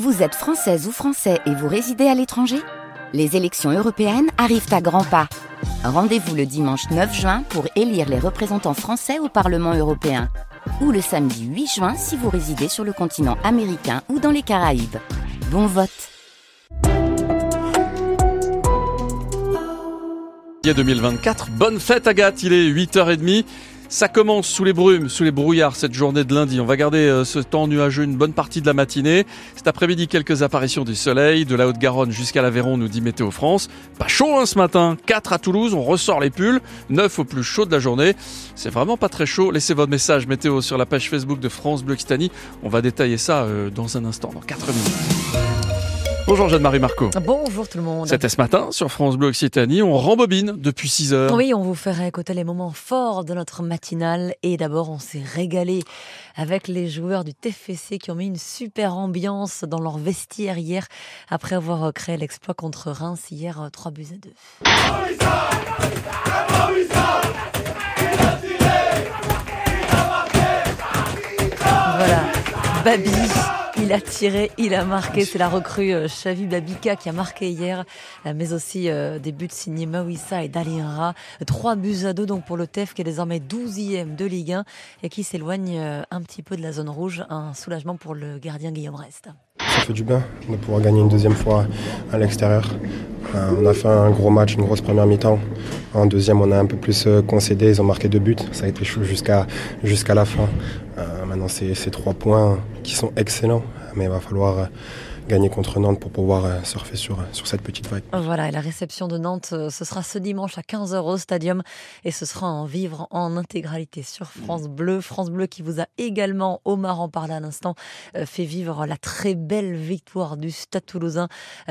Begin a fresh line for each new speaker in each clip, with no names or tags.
Vous êtes française ou français et vous résidez à l'étranger? Les élections européennes arrivent à grands pas. Rendez-vous le dimanche 9 juin pour élire les représentants français au Parlement européen. Ou le samedi 8 juin si vous résidez sur le continent américain ou dans les Caraïbes. Bon vote
2024, bonne fête Agathe, il est 8h30. Ça commence sous les brumes, sous les brouillards cette journée de lundi. On va garder euh, ce temps nuageux une bonne partie de la matinée. Cet après-midi, quelques apparitions du soleil, de la Haute-Garonne jusqu'à l'Aveyron, nous dit Météo France. Pas chaud hein, ce matin, 4 à Toulouse, on ressort les pulls, 9 au plus chaud de la journée. C'est vraiment pas très chaud. Laissez votre message météo sur la page Facebook de France Bleu Occitanie. On va détailler ça euh, dans un instant, dans 4 minutes. Bonjour Jeanne-Marie Marco.
Bonjour tout le monde.
C'était ce matin sur France Bleu Occitanie. On rembobine depuis 6 heures.
Oui, on vous ferait écouter les moments forts de notre matinale. Et d'abord, on s'est régalé avec les joueurs du TFC qui ont mis une super ambiance dans leur vestiaire hier après avoir créé l'exploit contre Reims hier 3 buts à 2. Voilà, Babi il a tiré, il a marqué. C'est la recrue euh, Xavi Babika qui a marqué hier, euh, mais aussi euh, des buts signés Mawissa et Dalienra. Trois buts à deux donc pour le TEF qui est désormais 12e de Ligue 1 et qui s'éloigne un petit peu de la zone rouge. Un soulagement pour le gardien Guillaume Rest.
Ça fait du bien de pouvoir gagner une deuxième fois à l'extérieur. On a fait un gros match, une grosse première mi-temps. En deuxième, on a un peu plus concédé. Ils ont marqué deux buts. Ça a été chaud jusqu'à jusqu'à la fin. Maintenant, c'est trois points qui sont excellents, mais il va falloir euh, gagner contre Nantes pour pouvoir euh, surfer sur, euh, sur cette petite vague.
Voilà, et la réception de Nantes, ce sera ce dimanche à 15h au Stadium et ce sera en vivre en intégralité sur France Bleu. France Bleu qui vous a également, Omar en parlait à l'instant, fait vivre la très belle victoire du Stade toulousain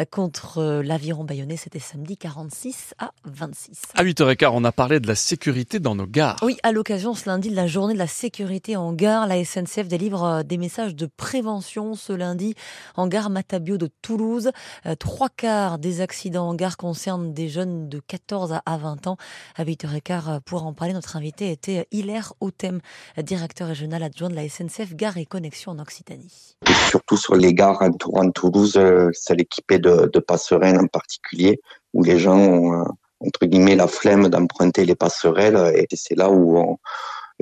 contre l'Aviron Bayonnais. C'était samedi 46 à 26.
À 8h15, on a parlé de la sécurité dans nos gares.
Oui, à l'occasion ce lundi de la journée de la sécurité en gare, la SNCF délivre des messages de prévention ce lundi en gare Matabio de Toulouse. Euh, trois quarts des accidents en gare concernent des jeunes de 14 à 20 ans. À 8h15, euh, pour en parler, notre invité était Hilaire Autem, directeur régional adjoint de la SNCF Gare et Connexion en Occitanie.
surtout sur les gares entourant Toulouse, euh, celle équipée de, de passerelles en particulier, où les gens ont, entre guillemets, la flemme d'emprunter les passerelles. Et c'est là où on,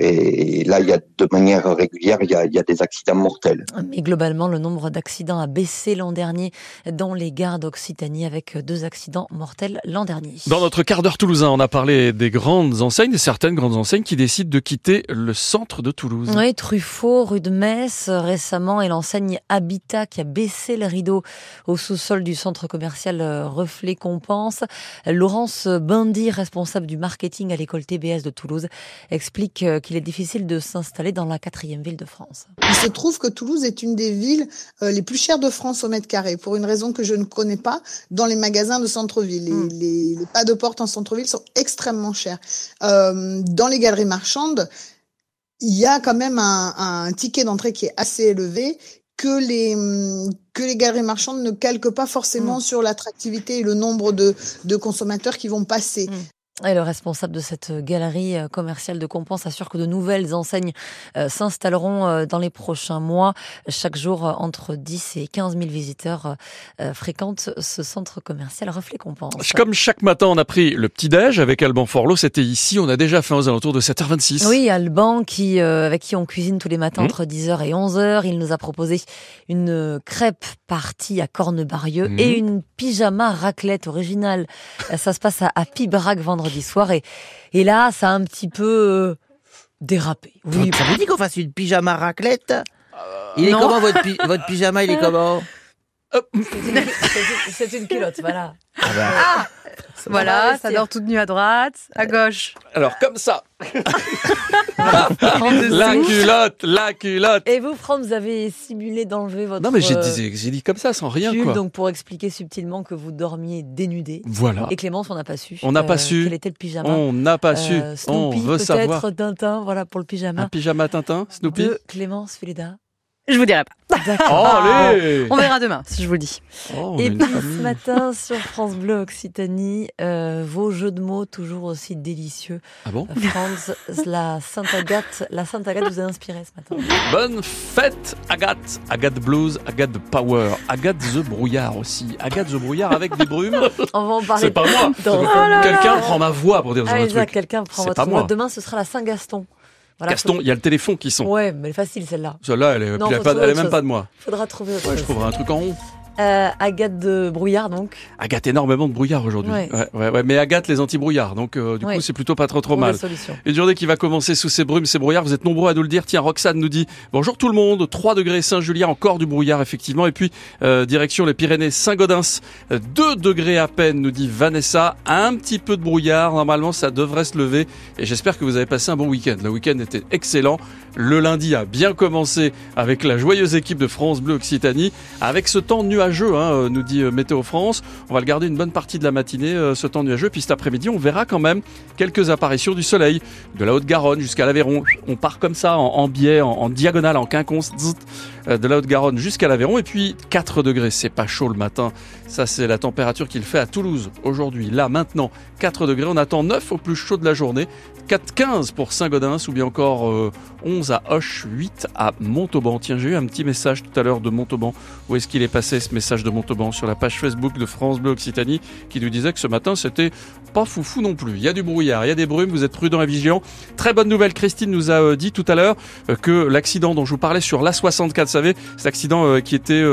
et là, il y a de manière régulière, il y a, il y a des accidents mortels.
Mais globalement, le nombre d'accidents a baissé l'an dernier dans les gares d'Occitanie avec deux accidents mortels l'an dernier.
Dans notre quart d'heure toulousain, on a parlé des grandes enseignes, certaines grandes enseignes qui décident de quitter le centre de Toulouse.
Oui, Truffaut, rue de Metz, récemment, et l'enseigne Habitat qui a baissé le rideau au sous-sol du centre commercial euh, Reflet Compense. Laurence Bundy, responsable du marketing à l'école TBS de Toulouse, explique qu'il il est difficile de s'installer dans la quatrième ville de France.
Il se trouve que Toulouse est une des villes euh, les plus chères de France au mètre carré, pour une raison que je ne connais pas, dans les magasins de centre-ville. Les, hmm. les, pas de porte en centre-ville sont extrêmement chers. Euh, dans les galeries marchandes, il y a quand même un, un ticket d'entrée qui est assez élevé que les que les galeries marchandes ne calquent pas forcément hmm. sur l'attractivité et le nombre de, de consommateurs qui vont passer. Hmm.
Et le responsable de cette galerie euh, commerciale de Compense assure que de nouvelles enseignes euh, s'installeront euh, dans les prochains mois. Chaque jour, entre 10 et 15 000 visiteurs fréquentent ce centre commercial Reflet Compense.
Comme chaque matin, on a pris le petit-déj avec Alban Forlot. C'était ici. On a déjà fait aux alentours de 7h26.
Oui, Alban, qui, avec qui on cuisine tous les matins mmh. entre 10h et 11h. Il nous a proposé une crêpe partie à Cornebarieux mmh. et une pyjama raclette originale. Ça se passe à, à Pibrac vendredi soir. Et, et là, ça a un petit peu euh, dérapé.
Oui. Ça vous dit qu'on fasse une pyjama raclette? Il est comment votre, votre pyjama Il est comment?
C'est une, culotte, voilà.
Ah, bah. ah voilà, ça dort toute nue à droite, à gauche.
Alors comme ça. la culotte, la culotte.
Et vous, Franck, vous avez simulé d'enlever votre.
Non, mais j'ai dit, dit comme ça, sans rien.
Donc pour expliquer subtilement que vous dormiez dénudé.
Voilà.
Et Clémence, on n'a pas su.
On n'a pas euh, su.
Quel était le pyjama
On n'a pas su. Euh,
Snoopy,
on veut savoir.
Tintin, voilà pour le pyjama.
Un pyjama Tintin, Snoopy.
De Clémence Fuleda.
Je vous dirai pas.
Oh,
On verra demain, si je vous le dis.
Oh, on
Et puis ce matin sur France Bleu Occitanie, euh, vos jeux de mots toujours aussi délicieux.
Ah bon?
Franz, la Sainte Agathe, la Sainte Agathe vous a inspiré ce matin.
Bonne fête, Agathe. Agathe Blues, Agathe Power, Agathe The Brouillard aussi. Agathe The Brouillard avec des brumes.
On va en parler.
C'est pas moi.
dans-
Quelqu'un prend ma voix pour dire ce
Ah,
truc.
quelqu'un prend votre voix. Demain, ce sera la Saint-Gaston. Voilà,
Gaston, il y a le téléphone qui sonne.
Ouais, mais facile celle-là.
Celle-là, elle est,
Non,
elle est pas-
trouver
elle est même
chose.
pas de moi.
Faudra trouver autre
Ouais, je trouverai un truc en rond.
Euh, Agathe de Brouillard, donc.
Agathe, énormément de brouillard aujourd'hui.
Ouais.
Ouais, ouais, mais Agathe, les anti-brouillards. Donc, euh, du coup, c'est plutôt pas trop trop mal. Une journée qui va commencer sous ces brumes, ces brouillards. Vous êtes nombreux à nous le dire. Tiens, Roxane nous dit bonjour tout le monde. 3 degrés Saint-Julien, encore du brouillard effectivement. Et puis euh, direction les Pyrénées, Saint-Gaudens, 2 degrés à peine, nous dit Vanessa. Un petit peu de brouillard. Normalement, ça devrait se lever. Et j'espère que vous avez passé un bon week-end. Le week-end était excellent. Le lundi a bien commencé avec la joyeuse équipe de France Bleu Occitanie, avec ce temps nuageux, hein, euh, nous dit euh, Météo France. On va le garder une bonne partie de la matinée, euh, ce temps nuageux. Puis cet après-midi, on verra quand même quelques apparitions du soleil, de la Haute-Garonne jusqu'à l'Aveyron. On part comme ça, en, biais, en, diagonale, en quinconce, de la Haute-Garonne jusqu'à l'Aveyron. Et puis 4 degrés, c'est pas chaud le matin. Ça, c'est la température qu'il fait à Toulouse aujourd'hui. Là, maintenant, 4 degrés. On attend 9 au plus chaud de la journée. 4, 15 pour Saint-Gaudens ou bien encore euh, 11 à Hoche, 8 à Montauban. Tiens, j'ai eu un petit message tout à l'heure de Montauban. Où est-ce qu'il est passé ce message de Montauban? Sur la page Facebook de France Bleu Occitanie qui nous disait que ce matin c'était pas foufou non plus. Il y a du brouillard, il y a des brumes, vous êtes prudents et vigilants. Très bonne nouvelle, Christine nous a euh, dit tout à l'heure euh, que l'accident dont je vous parlais sur l'A64, vous savez, cet accident euh, qui était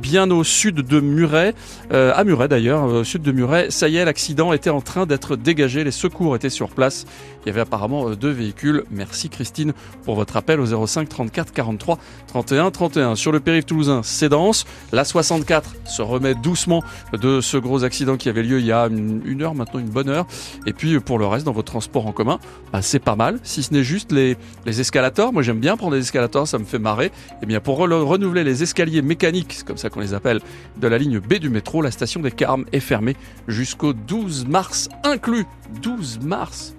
bien au sud de Muret, à Muret d'ailleurs, sud de Muret, ça y est, l'accident était en train d'être dégagé, les secours étaient sur place. Il y avait apparemment euh, deux véhicules. Merci Christine pour votre appel au 05 34 43 31 31. Sur le périph' toulousain, c'est dense. La 64 se remet doucement de ce gros accident qui avait lieu il y a une, heure maintenant, une bonne heure. Et puis pour le reste, dans votre transport en commun, bah, c'est pas mal. Si ce n'est juste les, les escalators. Moi j'aime bien prendre les escalators, ça me fait marrer. Et bien pour re- renouveler les escaliers mécaniques, c'est comme ça qu'on les appelle, de la ligne B du métro, la station des Carmes est fermée jusqu'au 12 mars inclus. 12 mars.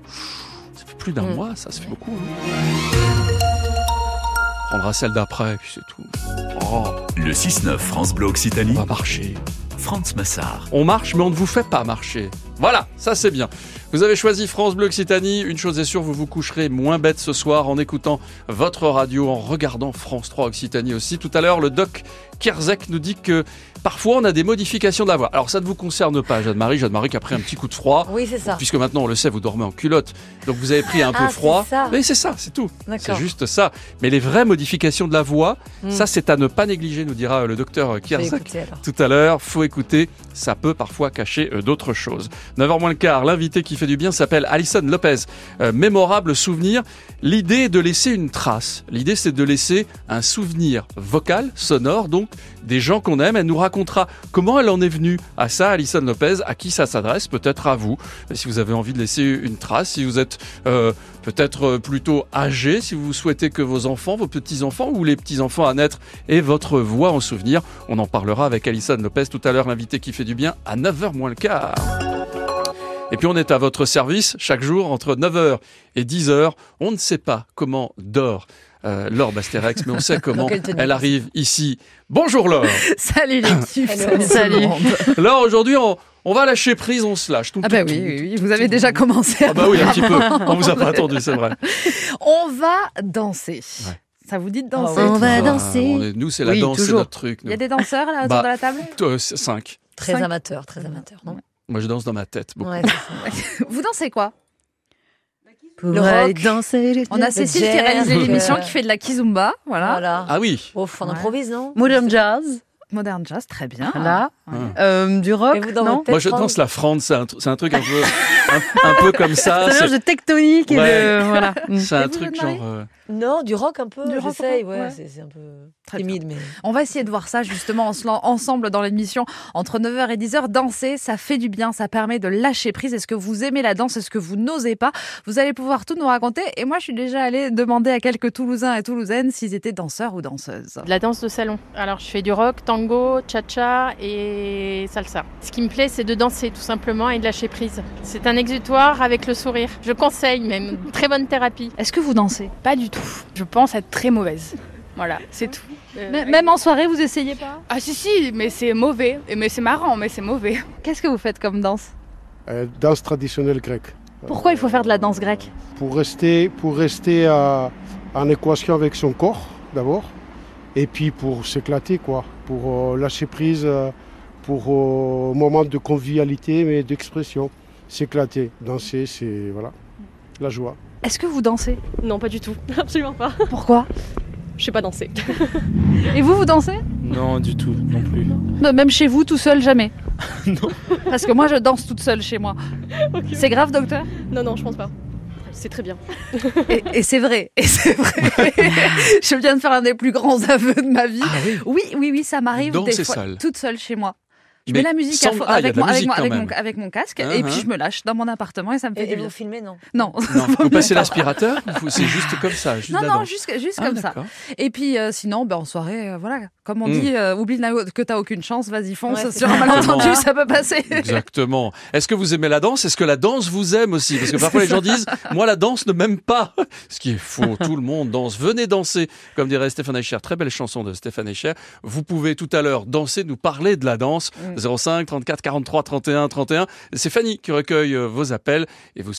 Ça fait plus d'un
Mm.
mois, ça se fait beaucoup. hein. On prendra celle d'après, puis c'est tout. Oh,
Le 6-9 France Bleu Occitanie,
on va marcher.
Franz Massard.
On marche, mais on ne vous fait pas marcher. Voilà, ça c'est bien. Vous avez choisi France Bleu Occitanie. Une chose est sûre, vous vous coucherez moins bête ce soir en écoutant votre radio, en regardant France 3 Occitanie aussi. Tout à l'heure, le doc Kerzek nous dit que parfois on a des modifications de la voix. Alors ça ne vous concerne pas, Jeanne-Marie. Jeanne-Marie qui a pris un petit coup de froid.
Oui, c'est ça.
Puisque maintenant on le sait, vous dormez en culotte, donc vous avez pris un peu
Ah,
froid.
c'est ça.
Mais c'est ça, c'est tout. C'est juste ça. Mais les vraies modifications de la voix,
Mm.
ça c'est à ne pas négliger, nous dira le docteur Kerzak tout à l'heure. Faut écouter, ça peut parfois cacher euh, d'autres choses. 9h moins le quart, l'invité qui fait du bien s'appelle Alison Lopez. Euh, mémorable souvenir. L'idée est de laisser une trace. L'idée c'est de laisser un souvenir vocal, sonore, donc des gens qu'on aime. Elle nous racontera comment elle en est venue à ça, Alison Lopez, à qui ça s'adresse, peut-être à vous. Si vous avez envie de laisser une trace, si vous êtes euh, peut-être euh, plutôt âgé, si vous souhaitez que vos enfants, vos petits-enfants ou les petits-enfants à naître aient votre voix en souvenir, on en parlera avec Alison Lopez tout à l'heure, l'invité qui fait du bien à 9h moins le quart. Et puis on est à votre service chaque jour entre 9h et 10h. On ne sait pas comment dort euh, Laure Bastérex, mais on sait comment elle arrive ici. Bonjour Laure
Salut l'équipe.
Hello.
Salut. Salut.
Laure, aujourd'hui on, on va lâcher prise, on se lâche. Tout,
Ah bah
tout,
oui, oui,
tout.
oui, vous avez déjà commencé.
Ah bah oui, un petit peu. On vous a pas attendu, c'est vrai.
On va danser.
Ouais.
Ça vous dit de
Ah
danser. On va
Ah,
danser.
on est- nous, c'est la
Oui,
danse, c'est notre truc.
Il y a des danseurs là autour
Bah,
de la table
nous. 5.
Très
Cinq.
amateur, très amateur, non?
Moi, je danse dans ma tête. beaucoup.
Ouais.
Vous dansez quoi?
Le rock.
danser.
On a
Le
Cécile qui réalise l'émission qui fait de la kizumba, voilà.
Voilà.
Ah oui.
Ouf, on
Ouais.
improvise, non?
Modern jazz.
Modern jazz, très bien.
Là. Euh, du rock.
Et vous, dans
non
votre
Moi, je danse la France. C'est un, tr- c'est un truc un peu, un, un peu comme ça.
C'est un mélange de tectonique et
Ouais.
de. Voilà.
c'est un truc genre. euh,
Non, du rock un peu.
Du rock
J'essaye,
peu,
ouais.
ouais.
C'est c'est un peu
Très
timide, mais.
On va essayer de voir ça justement en se lan- ensemble dans l'émission entre 9h et 10h. Danser, ça fait du bien, ça permet de lâcher prise. Est-ce que vous aimez la danse? Est-ce que vous n'osez pas? Vous allez pouvoir tout nous raconter. Et moi, je suis déjà allée demander à quelques Toulousains et Toulousaines s'ils étaient danseurs ou danseuses.
De la danse de salon. Alors je fais du rock, tango, cha-cha et salsa. Ce qui me plaît, c'est de danser tout simplement et de lâcher prise. C'est un exutoire avec le sourire. Je conseille même, très bonne thérapie.
Est-ce que vous dansez?
Pas du tout. Je pense être très mauvaise.
Voilà, c'est tout. Euh,
Même en soirée, vous essayez pas?
Ah si si, mais c'est mauvais. Et Mais c'est marrant, mais c'est mauvais.
Qu'est-ce que vous faites comme danse?
Euh, danse traditionnelle grecque.
Pourquoi il faut faire de la danse grecque?
Pour rester, pour rester euh, en équation avec son corps, d'abord. Et puis pour s'éclater, quoi. Pour lâcher prise, euh, pour euh, moment de convivialité, mais d'expression. S'éclater, danser, c'est voilà, la joie.
Est-ce que vous dansez?
Non, pas du tout. Absolument pas.
Pourquoi?
Je sais pas danser.
Et vous, vous dansez?
Non, du tout, non plus.
Non, Même chez vous, tout seul, jamais? Non. Parce que moi, je danse toute seule chez moi. C'est grave, docteur?
Non, non, je pense pas. C'est très bien.
Et, et c'est vrai, et c'est vrai. je viens de faire un des plus grands aveux de ma vie. oui, oui, oui, ça m'arrive des fois,
salles.
toute seule chez moi. Je
Mais
mets la musique à
sans-
fond
Ah,
avec, mon, avec,
musique
avec, mon,
même.
avec mon casque et
Uh-huh.
puis je me lâche dans mon appartement et ça me fait
Et,
du
et
bien.
vous filmez, non?
Non.
Non, vous passez l'aspirateur C'est juste comme ça, juste
Non, non, juste, juste
Ah,
comme ça. Et puis euh, sinon, ben, en soirée, euh, voilà, comme on
Mm.
dit, euh, oublie que t'as aucune chance, vas-y fonce.
Ouais,
Sur un
ça.
malentendu,
Exactement.
ça peut passer.
Exactement. Est-ce que vous aimez la danse? Est-ce que la danse vous aime aussi? Parce que parfois les gens disent Moi, la danse ne m'aime pas. Ce qui est faux. Tout le monde danse. Venez danser. Comme dirait Stéphane Echer. Très belle chanson de Stéphane Echer. Vous pouvez tout à l'heure danser, nous parler de la danse. 05 34 43 31 31. C'est Fanny qui recueille euh, vos appels et vous